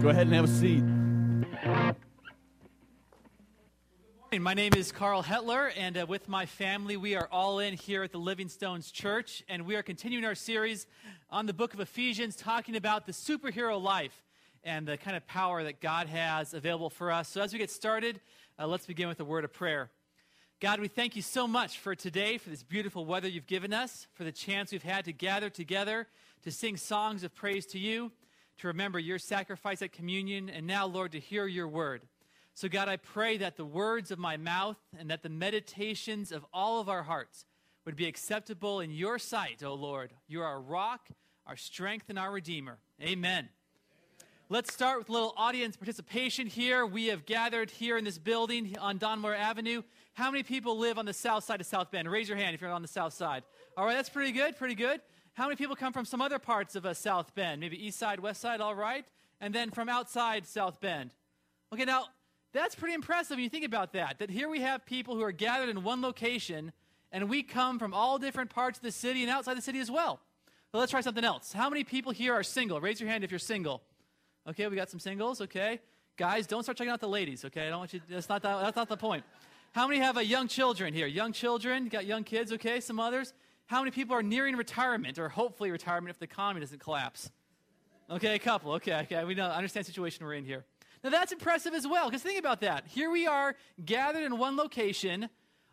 Go ahead and have a seat. My name is Carl Hetler, and uh, with my family, we are all in here at the Living Stones Church, and we are continuing our series on the book of Ephesians, talking about the superhero life and the kind of power that God has available for us. So, as we get started, uh, let's begin with a word of prayer. God, we thank you so much for today, for this beautiful weather you've given us, for the chance we've had to gather together to sing songs of praise to you to remember your sacrifice at communion, and now, Lord, to hear your word. So, God, I pray that the words of my mouth and that the meditations of all of our hearts would be acceptable in your sight, O Lord. You are our rock, our strength, and our Redeemer. Amen. Let's start with a little audience participation here. We have gathered here in this building on Donmore Avenue. How many people live on the south side of South Bend? Raise your hand if you're on the south side. All right, that's pretty good, pretty good. How many people come from some other parts of South Bend? Maybe east side, west side, all right? And then from outside South Bend. Okay, now that's pretty impressive when you think about that. That here we have people who are gathered in one location, and we come from all different parts of the city and outside the city as well. But let's try something else. How many people here are single? Raise your hand if you're single. Okay, we got some singles, okay? Guys, don't start checking out the ladies, okay? I don't want you, that's not, the, that's not the point. How many have a young children here? Young children, got young kids, okay? Some others. How many people are nearing retirement or hopefully retirement if the economy doesn't collapse? Okay, a couple. Okay, okay. We know, understand the situation we're in here. Now that's impressive as well, because think about that. Here we are gathered in one location,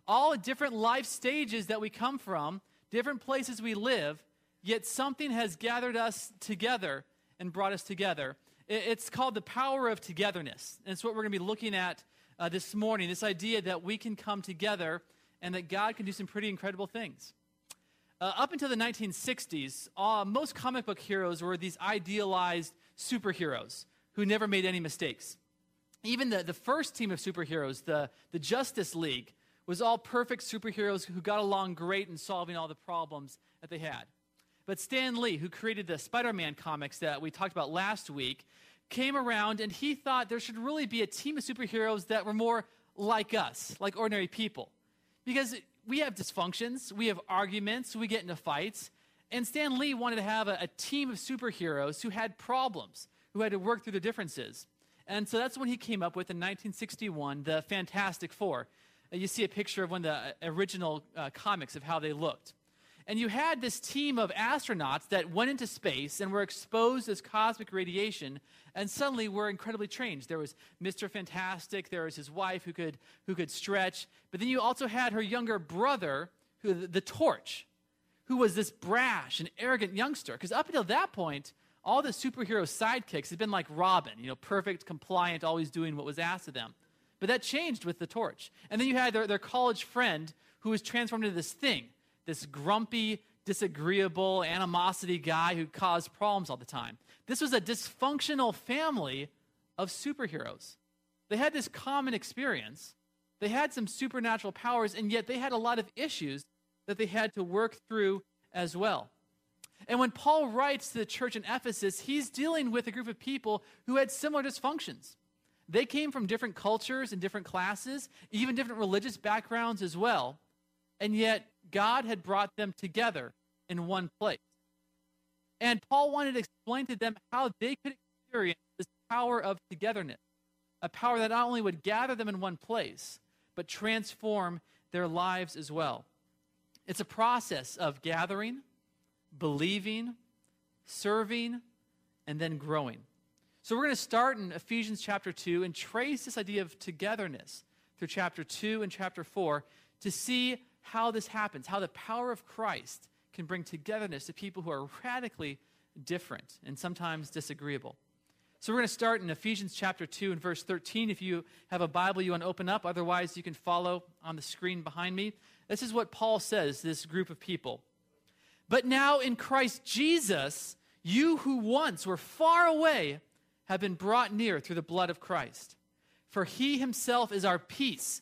all at different life stages that we come from, different places we live, yet something has gathered us together and brought us together. It's called the power of togetherness. And it's what we're going to be looking at uh, this morning this idea that we can come together and that God can do some pretty incredible things. Uh, up until the 1960s, uh, most comic book heroes were these idealized superheroes who never made any mistakes. Even the, the first team of superheroes, the, the Justice League, was all perfect superheroes who got along great in solving all the problems that they had. But Stan Lee, who created the Spider Man comics that we talked about last week, came around and he thought there should really be a team of superheroes that were more like us, like ordinary people. Because we have dysfunctions, we have arguments, we get into fights. And Stan Lee wanted to have a, a, team of superheroes who had problems, who had to work through the differences. And so that's when he came up with in 1961 the Fantastic Four. Uh, you see a picture of one of the uh, original uh, comics of how they looked. And you had this team of astronauts that went into space and were exposed as cosmic radiation, and suddenly were incredibly changed. There was Mr. Fantastic, there was his wife who could, who could stretch, but then you also had her younger brother, who, the Torch, who was this brash and arrogant youngster. Because up until that point, all the superhero sidekicks had been like Robin, you know, perfect, compliant, always doing what was asked of them. But that changed with the Torch. And then you had their, their college friend who was transformed into this thing this grumpy, disagreeable, animosity guy who caused problems all the time. This was a dysfunctional family of superheroes. They had this common experience. They had some supernatural powers, and yet they had a lot of issues that they had to work through as well. And when Paul writes to the church in Ephesus, he's dealing with a group of people who had similar dysfunctions. They came from different cultures and different classes, even different religious backgrounds as well. And yet, God had brought them together in one place. And Paul wanted to explain to them how they could experience this power of togetherness, a power that not only would gather them in one place, but transform their lives as well. It's a process of gathering, believing, serving, and then growing. So we're going to start in Ephesians chapter 2 and trace this idea of togetherness through chapter 2 and chapter 4 to see how this happens, how the power of Christ can bring togetherness to people who are radically different and sometimes disagreeable. So we're going to start in Ephesians chapter 2 and verse 13. If you have a Bible you want to open up, otherwise you can follow on the screen behind me. This is what Paul says to this group of people. But now in Christ Jesus, you who once were far away have been brought near through the blood of Christ. For he himself is our peace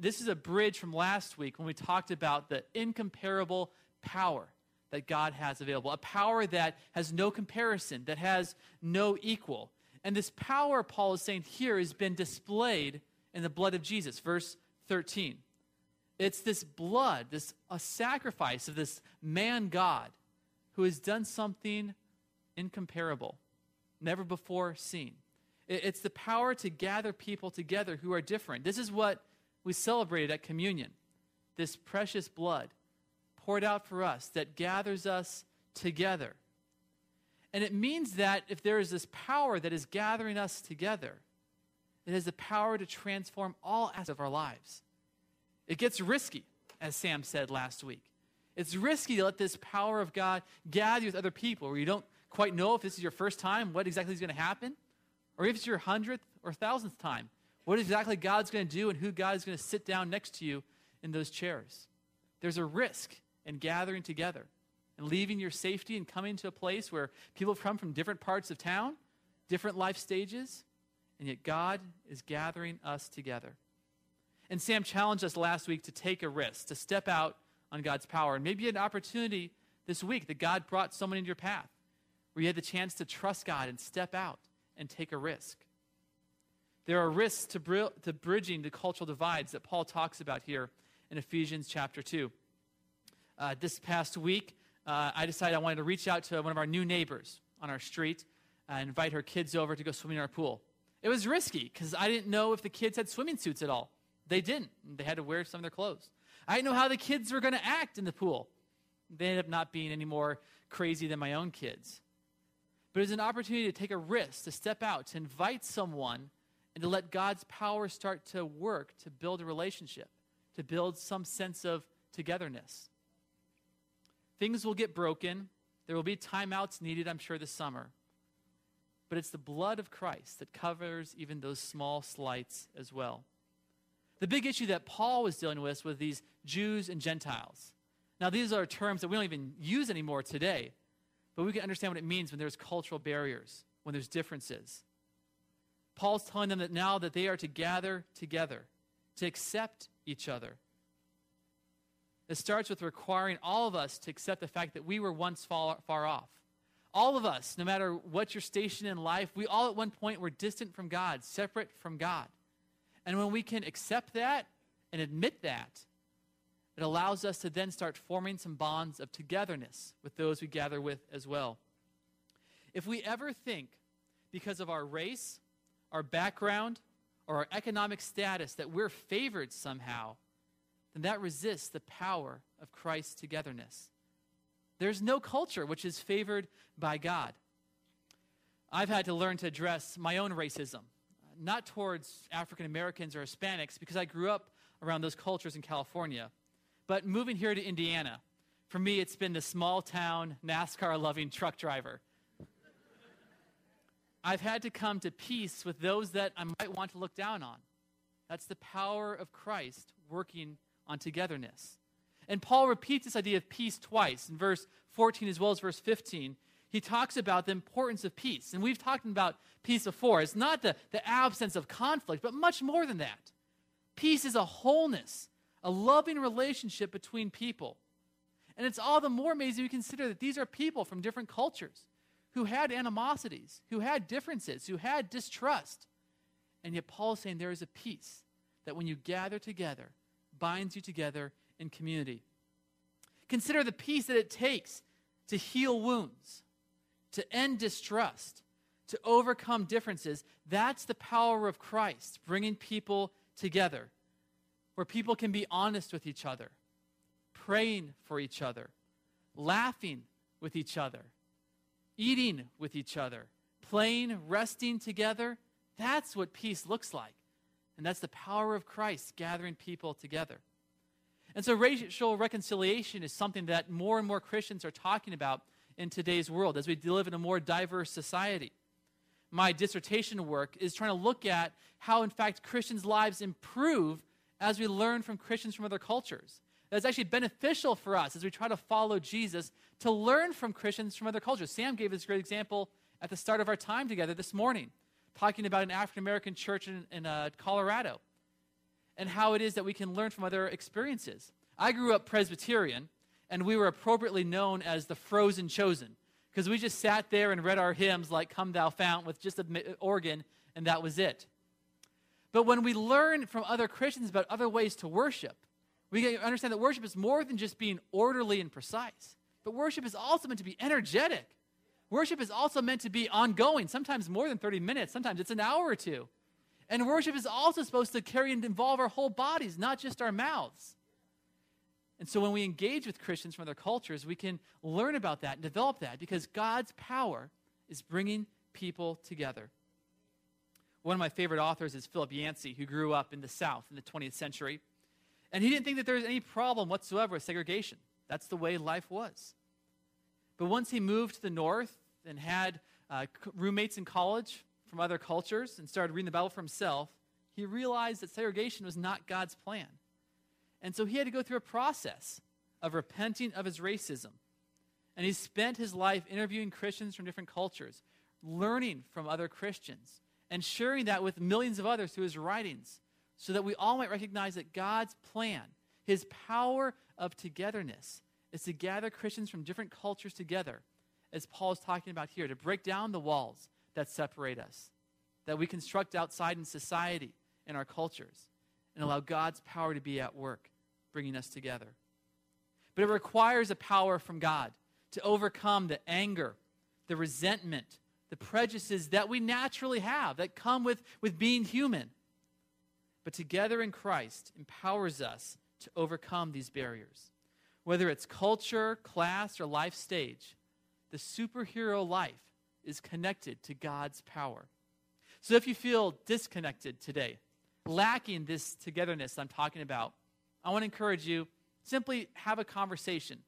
This is a bridge from last week when we talked about the incomparable power that God has available, a power that has no comparison, that has no equal. And this power, Paul is saying here, has been displayed in the blood of Jesus. Verse 13. It's this blood, this a sacrifice of this man God who has done something incomparable, never before seen. It's the power to gather people together who are different. This is what we celebrated at communion this precious blood poured out for us that gathers us together. And it means that if there is this power that is gathering us together, it has the power to transform all aspects of our lives. It gets risky, as Sam said last week. It's risky to let this power of God gather with other people where you don't quite know if this is your first time, what exactly is going to happen, or if it's your hundredth or thousandth time, what exactly God's going to do and who God is going to sit down next to you in those chairs. There's a risk in gathering together and leaving your safety and coming to a place where people have come from different parts of town, different life stages, and yet God is gathering us together. And Sam challenged us last week to take a risk, to step out on God's power. And maybe an opportunity this week that God brought someone into your path where you had the chance to trust God and step out and take a risk. There are risks to, br- to bridging the cultural divides that Paul talks about here in Ephesians chapter 2. Uh, this past week, uh, I decided I wanted to reach out to one of our new neighbors on our street and invite her kids over to go swimming in our pool. It was risky because I didn't know if the kids had swimming suits at all. They didn't. They had to wear some of their clothes. I didn't know how the kids were going to act in the pool. They ended up not being any more crazy than my own kids. But it was an opportunity to take a risk, to step out, to invite someone, and to let God's power start to work to build a relationship, to build some sense of togetherness. Things will get broken. There will be timeouts needed, I'm sure, this summer. But it's the blood of Christ that covers even those small slights as well. The big issue that Paul was dealing with was these Jews and Gentiles. Now, these are terms that we don't even use anymore today, but we can understand what it means when there's cultural barriers, when there's differences. Paul's telling them that now that they are to gather together, to accept each other. It starts with requiring all of us to accept the fact that we were once far, far off. All of us, no matter what your station in life, we all at one point were distant from God, separate from God. And when we can accept that and admit that, it allows us to then start forming some bonds of togetherness with those we gather with as well. If we ever think, because of our race, our background, or our economic status, that we're favored somehow, then that resists the power of Christ's togetherness. There's no culture which is favored by God. I've had to learn to address my own racism not towards African Americans or Hispanics, because I grew up around those cultures in California. But moving here to Indiana, for me, it's been the small town, NASCAR loving truck driver. I've had to come to peace with those that I might want to look down on. That's the power of Christ working on togetherness. And Paul repeats this idea of peace twice in verse 14 as well as verse 15 he talks about the importance of peace. And we've talked about peace before. It's not the, the absence of conflict, but much more than that. Peace is a wholeness, a loving relationship between people. And it's all the more amazing we consider that these are people from different cultures who had animosities, who had differences, who had distrust. And yet Paul is saying there is a peace that when you gather together, binds you together in community. Consider the peace that it takes to heal wounds, to end distrust, to overcome differences. That's the power of Christ, bringing people together, where people can be honest with each other, praying for each other, laughing with each other, eating with each other, playing, resting together. That's what peace looks like. And that's the power of Christ gathering people together. And so racial reconciliation is something that more and more Christians are talking about in today's world as we live in a more diverse society. My dissertation work is trying to look at how, in fact, Christians' lives improve as we learn from Christians from other cultures. That's actually beneficial for us as we try to follow Jesus to learn from Christians from other cultures. Sam gave us a great example at the start of our time together this morning, talking about an African American church in, in uh, Colorado. and how it is that we can learn from other experiences. I grew up Presbyterian, and we were appropriately known as the frozen chosen because we just sat there and read our hymns like Come Thou Fount with just an organ, and that was it. But when we learn from other Christians about other ways to worship, we understand that worship is more than just being orderly and precise, but worship is also meant to be energetic. Worship is also meant to be ongoing, sometimes more than 30 minutes, sometimes it's an hour or two. And worship is also supposed to carry and involve our whole bodies, not just our mouths. And so when we engage with Christians from other cultures, we can learn about that and develop that because God's power is bringing people together. One of my favorite authors is Philip Yancey, who grew up in the South in the 20th century. And he didn't think that there was any problem whatsoever with segregation. That's the way life was. But once he moved to the North and had uh, roommates in college from other cultures and started reading the Bible for himself, he realized that segregation was not God's plan. And so he had to go through a process of repenting of his racism. And he spent his life interviewing Christians from different cultures, learning from other Christians, and sharing that with millions of others through his writings, so that we all might recognize that God's plan, his power of togetherness, is to gather Christians from different cultures together, as Paul is talking about here, to break down the walls that separate us, that we construct outside in society, in our cultures, and allow God's power to be at work bringing us together. But it requires a power from God to overcome the anger, the resentment, the prejudices that we naturally have that come with, with being human. But together in Christ empowers us to overcome these barriers. Whether it's culture, class, or life stage, the superhero life is connected to God's power. So if you feel disconnected today, lacking this togetherness I'm talking about, I want to encourage you simply have a conversation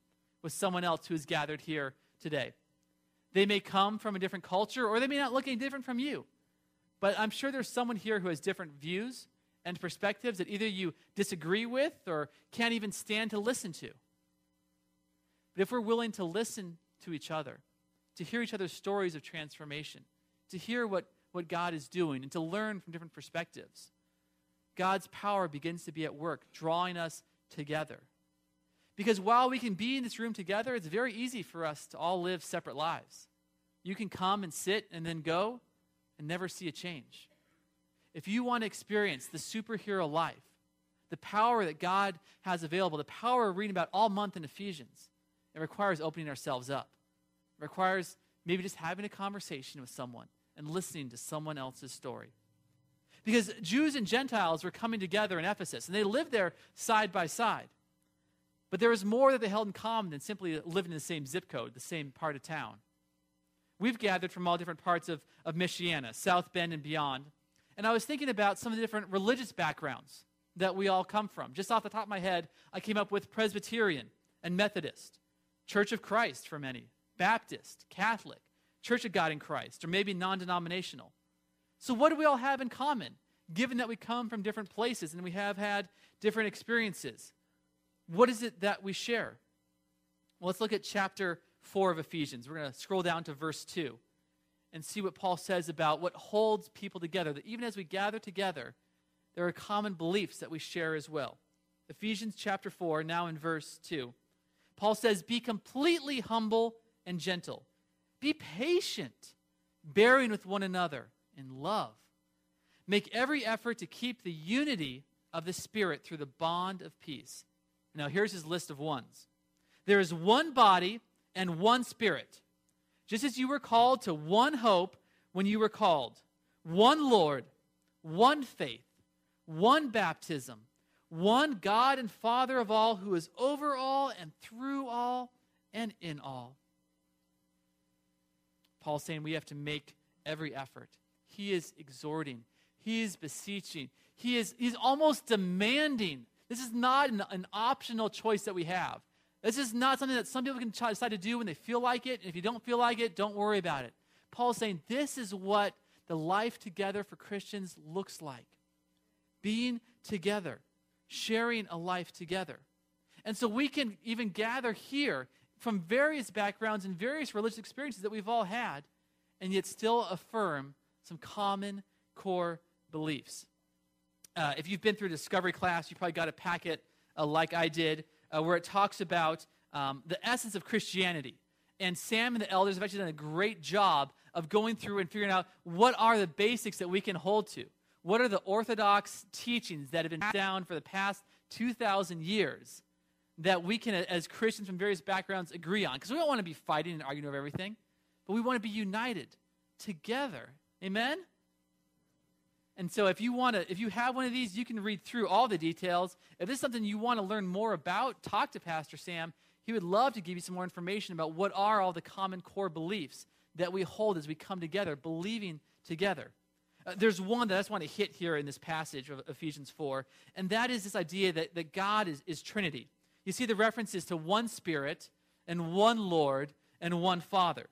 with someone else who is gathered here today. They may come from a different culture or they may not look any different from you. But I'm sure there's someone here who has different views and perspectives that either you disagree with or can't even stand to listen to. But if we're willing to listen to each other, to hear each other's stories of transformation, to hear what, what God is doing, and to learn from different perspectives, God's power begins to be at work, drawing us together. Because while we can be in this room together, it's very easy for us to all live separate lives. You can come and sit and then go and never see a change. If you want to experience the superhero life, the power that God has available, the power of reading about all month in Ephesians, it requires opening ourselves up. It requires maybe just having a conversation with someone and listening to someone else's story. Because Jews and Gentiles were coming together in Ephesus, and they lived there side by side. But there was more that they held in common than simply living in the same zip code, the same part of town. We've gathered from all different parts of, of Michiana, South Bend, and beyond. And I was thinking about some of the different religious backgrounds that we all come from. Just off the top of my head, I came up with Presbyterian and Methodist, Church of Christ for many, Baptist, Catholic, Church of God in Christ, or maybe non denominational. So, what do we all have in common, given that we come from different places and we have had different experiences? What is it that we share? Well, let's look at chapter 4 of Ephesians. We're going to scroll down to verse 2 and see what Paul says about what holds people together. That even as we gather together, there are common beliefs that we share as well. Ephesians chapter 4, now in verse 2. Paul says, Be completely humble and gentle. Be patient, bearing with one another in love. Make every effort to keep the unity of the Spirit through the bond of peace. Now, here's his list of ones there is one body and one Spirit, just as you were called to one hope when you were called, one Lord, one faith, one baptism, one God and Father of all, who is over all and through all and in all. Paul's saying we have to make every effort. He is exhorting, he is beseeching, he is he's almost demanding. This is not an, an optional choice that we have. This is not something that some people can decide to do when they feel like it. And if you don't feel like it, don't worry about it. Paul's saying this is what the life together for Christians looks like being together, sharing a life together. And so we can even gather here from various backgrounds and various religious experiences that we've all had, and yet still affirm some common core beliefs. uh, if you've been through discovery class, you probably got a packet uh, like I did, uh, where it talks about um, the essence of Christianity. And Sam and the elders have actually done a great job of going through and figuring out what are the basics that we can hold to. What are the orthodox teachings that have been down for the past 2,000 years that we can, as Christians from various backgrounds, agree on? Because we don't want to be fighting and arguing over everything, but we want to be united together. Amen? And so if you want to if you have one of these, you can read through all the details. If this is something you want to learn more about, talk to Pastor Sam. He would love to give you some more information about what are all the common core beliefs that we hold as we come together, believing together. Uh, there's one that I just want to hit here in this passage of Ephesians 4, and that is this idea that, that God is, is Trinity. You see the references to one Spirit and one Lord and one Father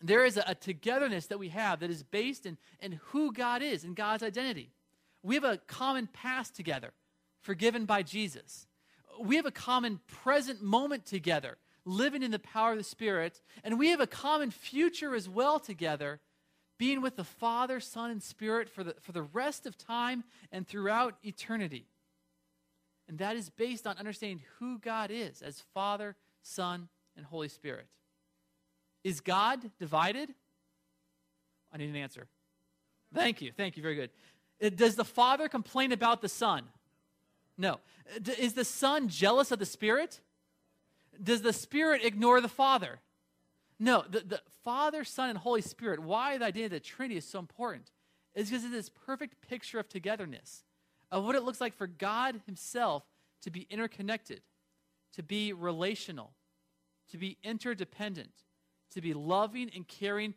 there is a, a, togetherness that we have that is based in, in who God is and God's identity. We have a common past together, forgiven by Jesus. We have a common present moment together, living in the power of the Spirit. And we have a common future as well together, being with the Father, Son, and Spirit for the, for the rest of time and throughout eternity. And that is based on understanding who God is as Father, Son, and Holy Spirit. Is God divided? I need an answer. Thank you. Thank you. Very good. Uh, does the Father complain about the Son? No. Uh, is the Son jealous of the Spirit? Does the Spirit ignore the Father? No. The, the Father, Son, and Holy Spirit, why the idea of the Trinity is so important is because it is this perfect picture of togetherness, of what it looks like for God Himself to be interconnected, to be relational, to be interdependent to be loving and caring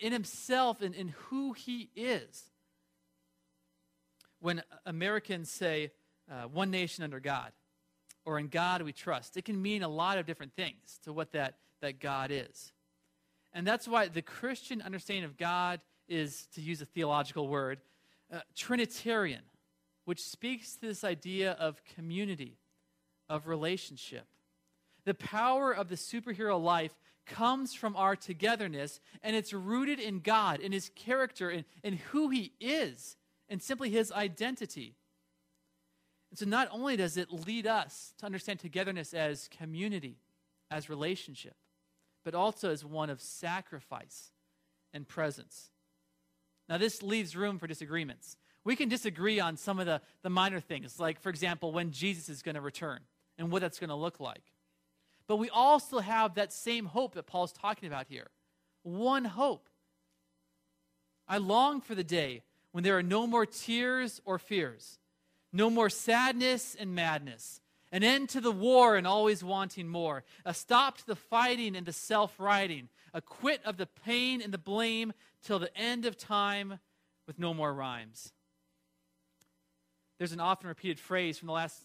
in himself and in who he is. When Americans say, uh, one nation under God, or in God we trust, it can mean a lot of different things to what that, that God is. And that's why the Christian understanding of God is, to use a theological word, uh, Trinitarian, which speaks to this idea of community, of relationship. The power of the superhero life comes from our togetherness, and it's rooted in God, in His character, in, in who He is, and simply His identity. And so, not only does it lead us to understand togetherness as community, as relationship, but also as one of sacrifice and presence. Now, this leaves room for disagreements. We can disagree on some of the, the minor things, like, for example, when Jesus is going to return and what that's going to look like. But we all still have that same hope that Paul's talking about here. One hope. I long for the day when there are no more tears or fears, no more sadness and madness, an end to the war and always wanting more, a stop to the fighting and the self righting, a quit of the pain and the blame till the end of time with no more rhymes. There's an often repeated phrase from the last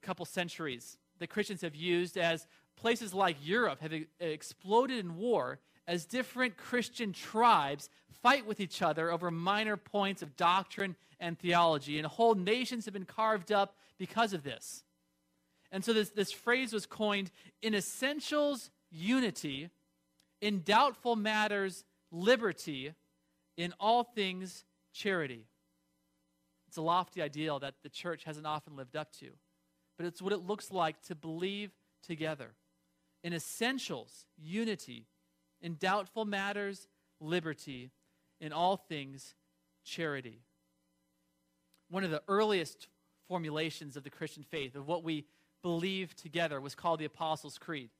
couple centuries that Christians have used as places like Europe have exploded in war as different Christian tribes fight with each other over minor points of doctrine and theology. And whole nations have been carved up because of this. And so this, this phrase was coined in essentials, unity, in doubtful matters, liberty, in all things, charity. It's a lofty ideal that the church hasn't often lived up to, but it's what it looks like to believe together in essentials, unity, in doubtful matters, liberty, in all things, charity. One of the earliest formulations of the Christian faith, of what we believe together, was called the Apostles' Creed.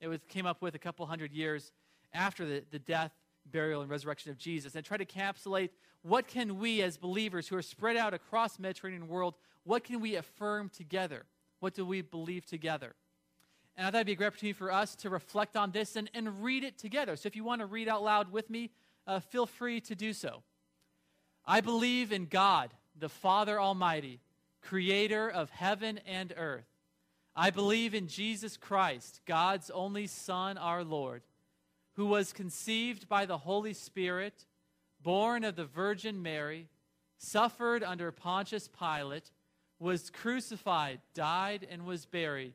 It was, came up with a couple hundred years after the, the death, burial, and resurrection of Jesus, and tried to encapsulate what can we as believers who are spread out across the Mediterranean world, what can we affirm together? What do we believe together? And I thought it'd be a great opportunity for us to reflect on this and, and read it together. So if you want to read out loud with me, uh, feel free to do so. I believe in God, the Father Almighty, creator of heaven and earth. I believe in Jesus Christ, God's only Son, our Lord, who was conceived by the Holy Spirit, born of the Virgin Mary, suffered under Pontius Pilate, was crucified, died, and was buried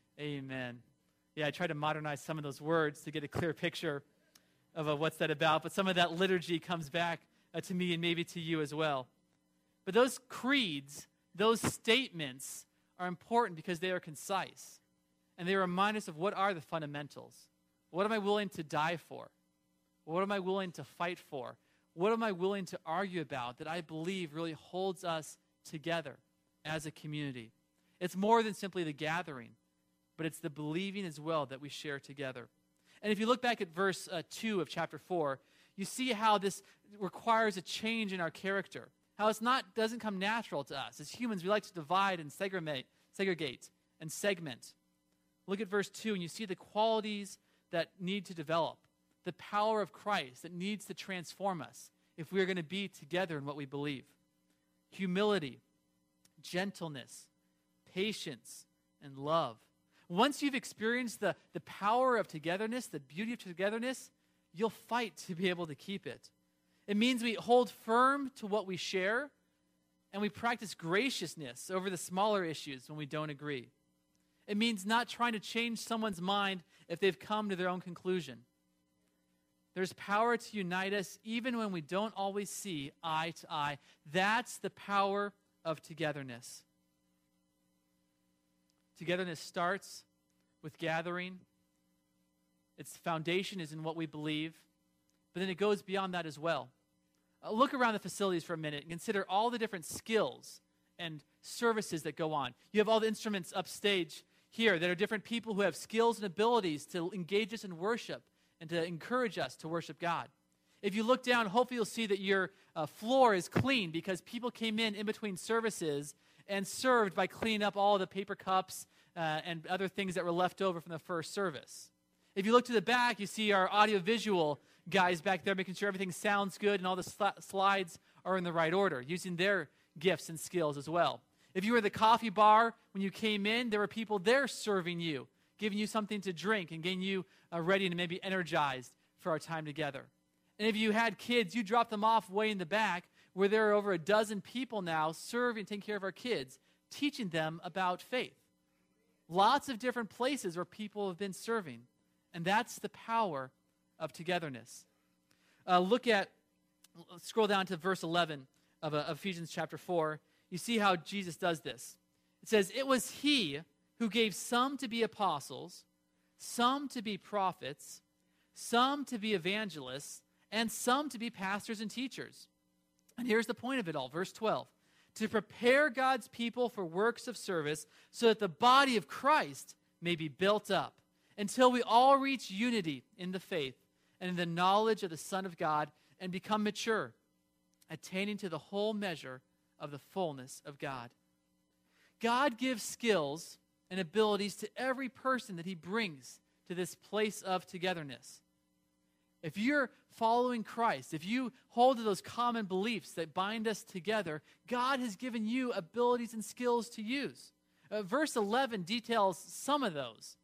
Amen. Yeah, I try to modernize some of those words to get a clear picture of uh, what's that about, but some of that liturgy comes back uh, to me and maybe to you as well. But those creeds, those statements are important because they are concise and they remind us of what are the fundamentals. What am I willing to die for? What am I willing to fight for? What am I willing to argue about that I believe really holds us together as a community? It's more than simply the gathering, but it's the believing as well that we share together. And if you look back at verse uh, 2 of chapter 4, you see how this requires a change in our character. How it's not doesn't come natural to us. As humans, we like to divide and segregate, segregate and segment. Look at verse 2 and you see the qualities that need to develop, the power of Christ that needs to transform us if we are going to be together in what we believe. Humility, gentleness, patience, and love. Once you've experienced the, the power of togetherness, the beauty of togetherness, you'll fight to be able to keep it. It means we hold firm to what we share and we practice graciousness over the smaller issues when we don't agree. It means not trying to change someone's mind if they've come to their own conclusion. There's power to unite us even when we don't always see eye to eye. That's the power of togetherness. Togetherness starts with gathering. Its foundation is in what we believe, but then it goes beyond that as well. Uh, look around the facilities for a minute and consider all the different skills and services that go on. You have all the instruments upstage here that are different people who have skills and abilities to engage us in worship and to encourage us to worship God. If you look down, hopefully you'll see that your uh, floor is clean because people came in in between services and served by cleaning up all the paper cups uh, and other things that were left over from the first service. If you look to the back, you see our audiovisual guys back there making sure everything sounds good and all the sl- slides are in the right order, using their gifts and skills as well. If you were at the coffee bar when you came in, there were people there serving you, giving you something to drink and getting you uh, ready and maybe energized for our time together. And if you had kids, you dropped them off way in the back where there are over a dozen people now serving, taking care of our kids, teaching them about faith. Lots of different places where people have been serving. And that's the power of togetherness. Uh, look at, scroll down to verse 11 of, uh, Ephesians chapter 4. You see how Jesus does this. It says, It was He who gave some to be apostles, some to be prophets, some to be evangelists, and some to be pastors and teachers and here's the point of it all verse 12 to prepare God's people for works of service so that the body of Christ may be built up until we all reach unity in the faith and in the knowledge of the Son of God and become mature, attaining to the whole measure of the fullness of God. God gives skills and abilities to every person that he brings to this place of togetherness. If you're following Christ, if you hold to those common beliefs that bind us together, God has given you abilities and skills to use. Uh, verse 11 details some of those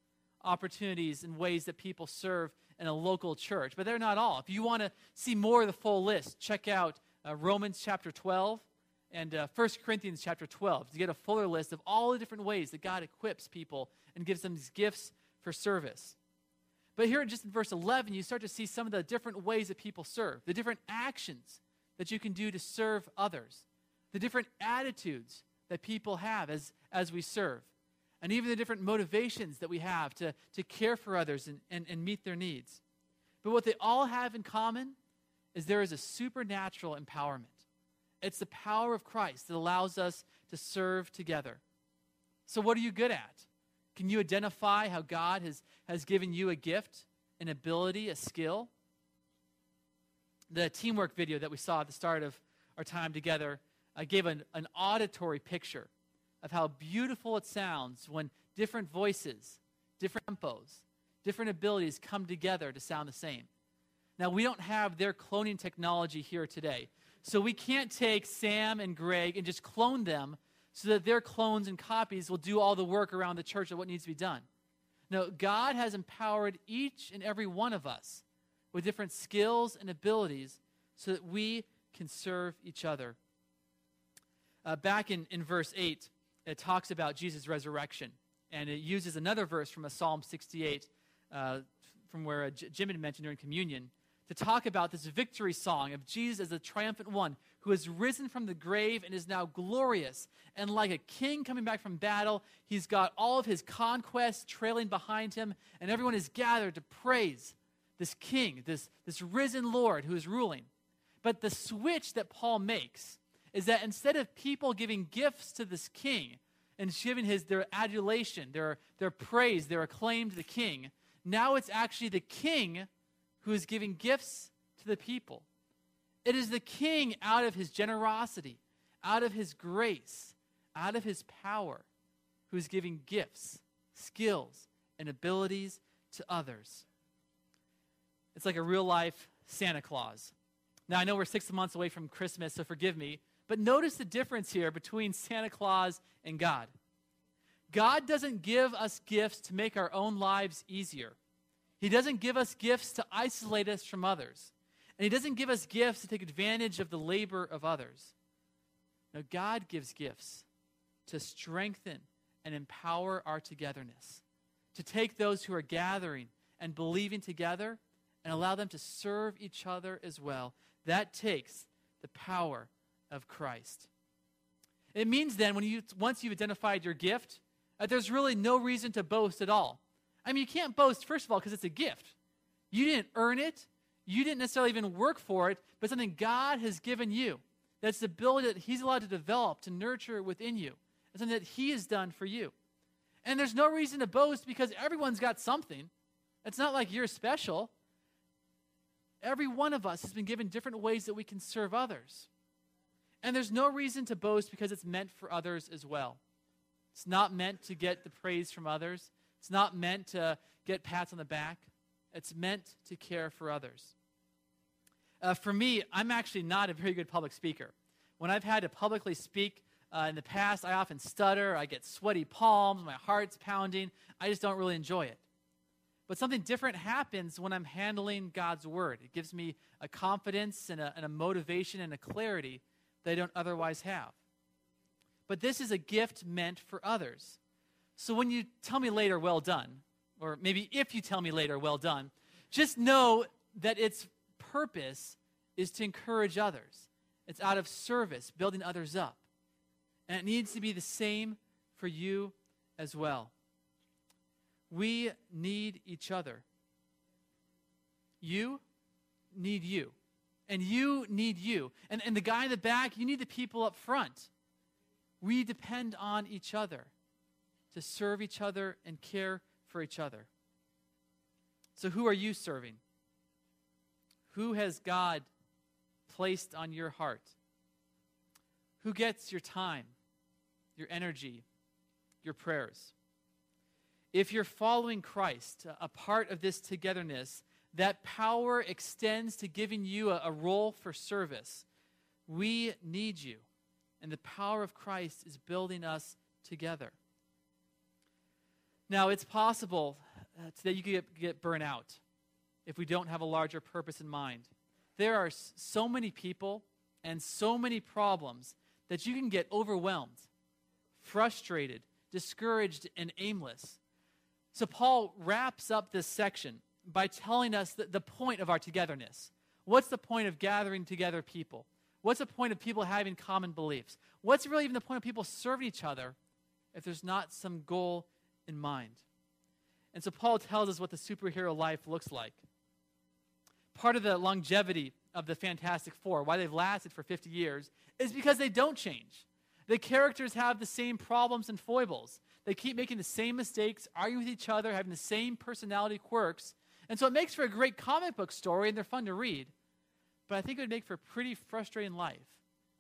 opportunities and ways that people serve in a local church, but they're not all. If you want to see more of the full list, check out uh, Romans chapter 12 and uh, 1 Corinthians chapter 12 to get a fuller list of all the different ways that God equips people and gives them these gifts for service. But here, just in verse 11, you start to see some of the different ways that people serve, the different actions that you can do to serve others, the different attitudes that people have as, as we serve, and even the different motivations that we have to, to care for others and, and, and meet their needs. But what they all have in common is there is a supernatural empowerment. It's the power of Christ that allows us to serve together. So, what are you good at? Can you identify how God has, has given you a gift, an ability, a skill? The teamwork video that we saw at the start of our time together uh, gave an, an auditory picture of how beautiful it sounds when different voices, different tempos, different abilities come together to sound the same. Now, we don't have their cloning technology here today. So we can't take Sam and Greg and just clone them so that their clones and copies will do all the work around the church of what needs to be done. No, God has empowered each and every one of us with different skills and abilities so that we can serve each other. Uh, back in, in verse 8, it talks about Jesus' resurrection, and it uses another verse from a Psalm 68, uh, from where uh, Jim had mentioned during communion, to talk about this victory song of Jesus as the triumphant one who has risen from the grave and is now glorious. And like a king coming back from battle, he's got all of his conquests trailing behind him, and everyone is gathered to praise this king, this, this risen Lord who is ruling. But the switch that Paul makes is that instead of people giving gifts to this king and giving his, their adulation, their, their praise, their acclaim to the king, now it's actually the king who is giving gifts to the people. It is the king out of his generosity, out of his grace, out of his power, who is giving gifts, skills, and abilities to others. It's like a real life Santa Claus. Now, I know we're six months away from Christmas, so forgive me, but notice the difference here between Santa Claus and God. God doesn't give us gifts to make our own lives easier. He doesn't give us gifts to isolate us from others. And He doesn't give us gifts to take advantage of the labor of others. No, God gives gifts to strengthen and empower our togetherness, to take those who are gathering and believing together and allow them to serve each other as well. That takes the power of Christ. It means then, when you, once you've identified your gift, that there's really no reason to boast at all. I mean, you can't boast, first of all, because it's a gift. You didn't earn it, you didn't necessarily even work for it, but something God has given you. That's the ability that He's allowed to develop, to nurture within you. It's something that He has done for you. And there's no reason to boast because everyone's got something. It's not like you're special. Every one of us has been given different ways that we can serve others. And there's no reason to boast because it's meant for others as well. It's not meant to get the praise from others, it's not meant to get pats on the back. It's meant to care for others. Uh, for me, I'm actually not a very good public speaker. When I've had to publicly speak uh, in the past, I often stutter, I get sweaty palms, my heart's pounding. I just don't really enjoy it. But something different happens when I'm handling God's word. It gives me a confidence and a, and a motivation and a clarity that I don't otherwise have. But this is a gift meant for others. So when you tell me later, well done, or maybe if you tell me later, well done, just know that its purpose is to encourage others. It's out of service, building others up. And it needs to be the same for you as well. We need each other. You need you. And you need you. And, and the guy in the back, you need the people up front. We depend on each other to serve each other and care for each other. So, who are you serving? Who has God placed on your heart? Who gets your time, your energy, your prayers? if you're following Christ, a part of this togetherness, that power extends to giving you a, a, role for service. We need you, and the power of Christ is building us together. Now, it's possible uh, that you could get, get burnt out if we don't have a larger purpose in mind. There are so many people and so many problems that you can get overwhelmed, frustrated, discouraged, and aimless. So, Paul wraps up this section by telling us the, the point of our togetherness. What's the point of gathering together people? What's the point of people having common beliefs? What's really even the point of people serving each other if there's not some goal in mind? And so Paul tells us what the superhero life looks like. Part of the longevity of the Fantastic Four, why they've lasted for 50 years, is because they don't change. The characters have the same problems and foibles. They keep making the same mistakes, arguing with each other, having the same personality quirks. And so it makes for a great comic book story, and they're fun to read. But I think it would make for a pretty frustrating life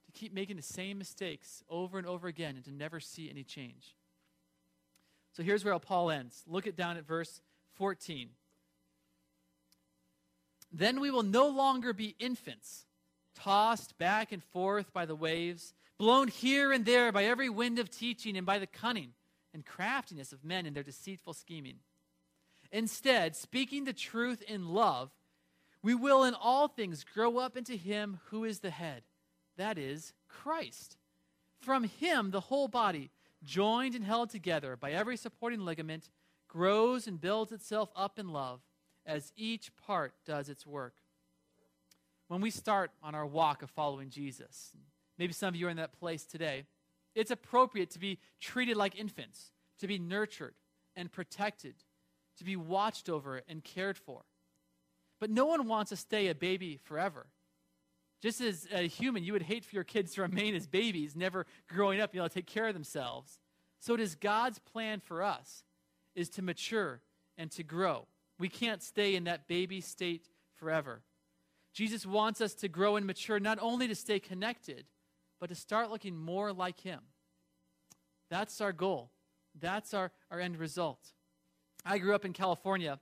to keep making the same mistakes over and over again and to never see any change. So here's where Paul ends. Look it down at verse 14. Then we will no longer be infants tossed back and forth by the waves, blown here and there by every wind of teaching and by the cunning and craftiness of men in their deceitful scheming. Instead, speaking the truth in love, we will in all things grow up into Him who is the head, that is, Christ. From Him, the whole body, joined and held together by every supporting ligament, grows and builds itself up in love as each part does its work. When we start on our walk of following Jesus, maybe some of you are in that place today, it's appropriate to be treated like infants, to be nurtured and protected, to be watched over and cared for. But no one wants to stay a baby forever. Just as a human, you would hate for your kids to remain as babies, never growing up, you know, take care of themselves. So it is God's plan for us is to mature and to grow. We can't stay in that baby state forever. Jesus wants us to grow and mature, not only to stay connected, but to start looking more like Him. That's our goal. That's our, our end result. I grew up in California,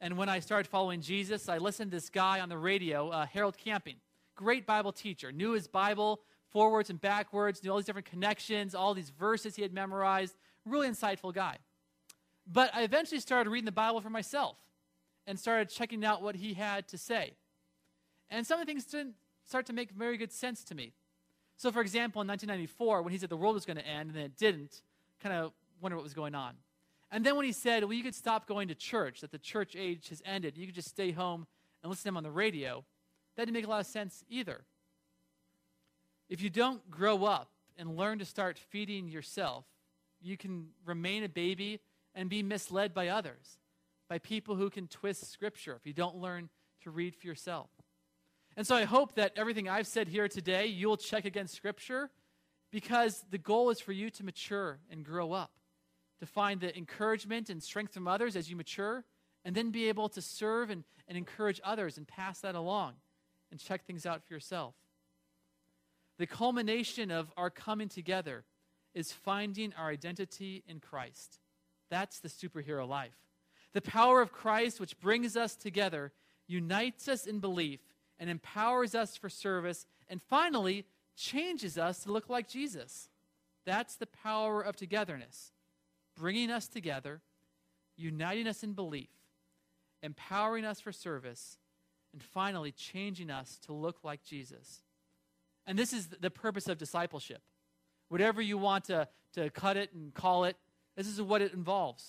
and when I started following Jesus, I listened to this guy on the radio, uh, Harold Camping. Great Bible teacher, knew his Bible forwards and backwards, knew all these different connections, all these verses he had memorized. Really insightful guy. But I eventually started reading the Bible for myself and started checking out what he had to say. And some of the things didn't start to make very good sense to me. So, for example, in 1994, when he said the world was going to end and then it didn't, kind of wonder what was going on. And then when he said, well, you could stop going to church, that the church age has ended, you could just stay home and listen to him on the radio, that didn't make a lot of sense either. If you don't grow up and learn to start feeding yourself, you can remain a baby and be misled by others, by people who can twist Scripture if you don't learn to read for yourself. And so I hope that everything I've said here today, you'll check against Scripture because the goal is for you to mature and grow up, to find the encouragement and strength from others as you mature, and then be able to serve and, and encourage others and pass that along and check things out for yourself. The culmination of our coming together is finding our identity in Christ. That's the superhero life. The power of Christ, which brings us together, unites us in belief and empowers us for service, and finally, changes us to look like Jesus. That's the power of togetherness, bringing us together, uniting us in belief, empowering us for service, and finally, changing us to look like Jesus. And this is the purpose of discipleship. Whatever you want to, to cut it and call it, this is what it involves.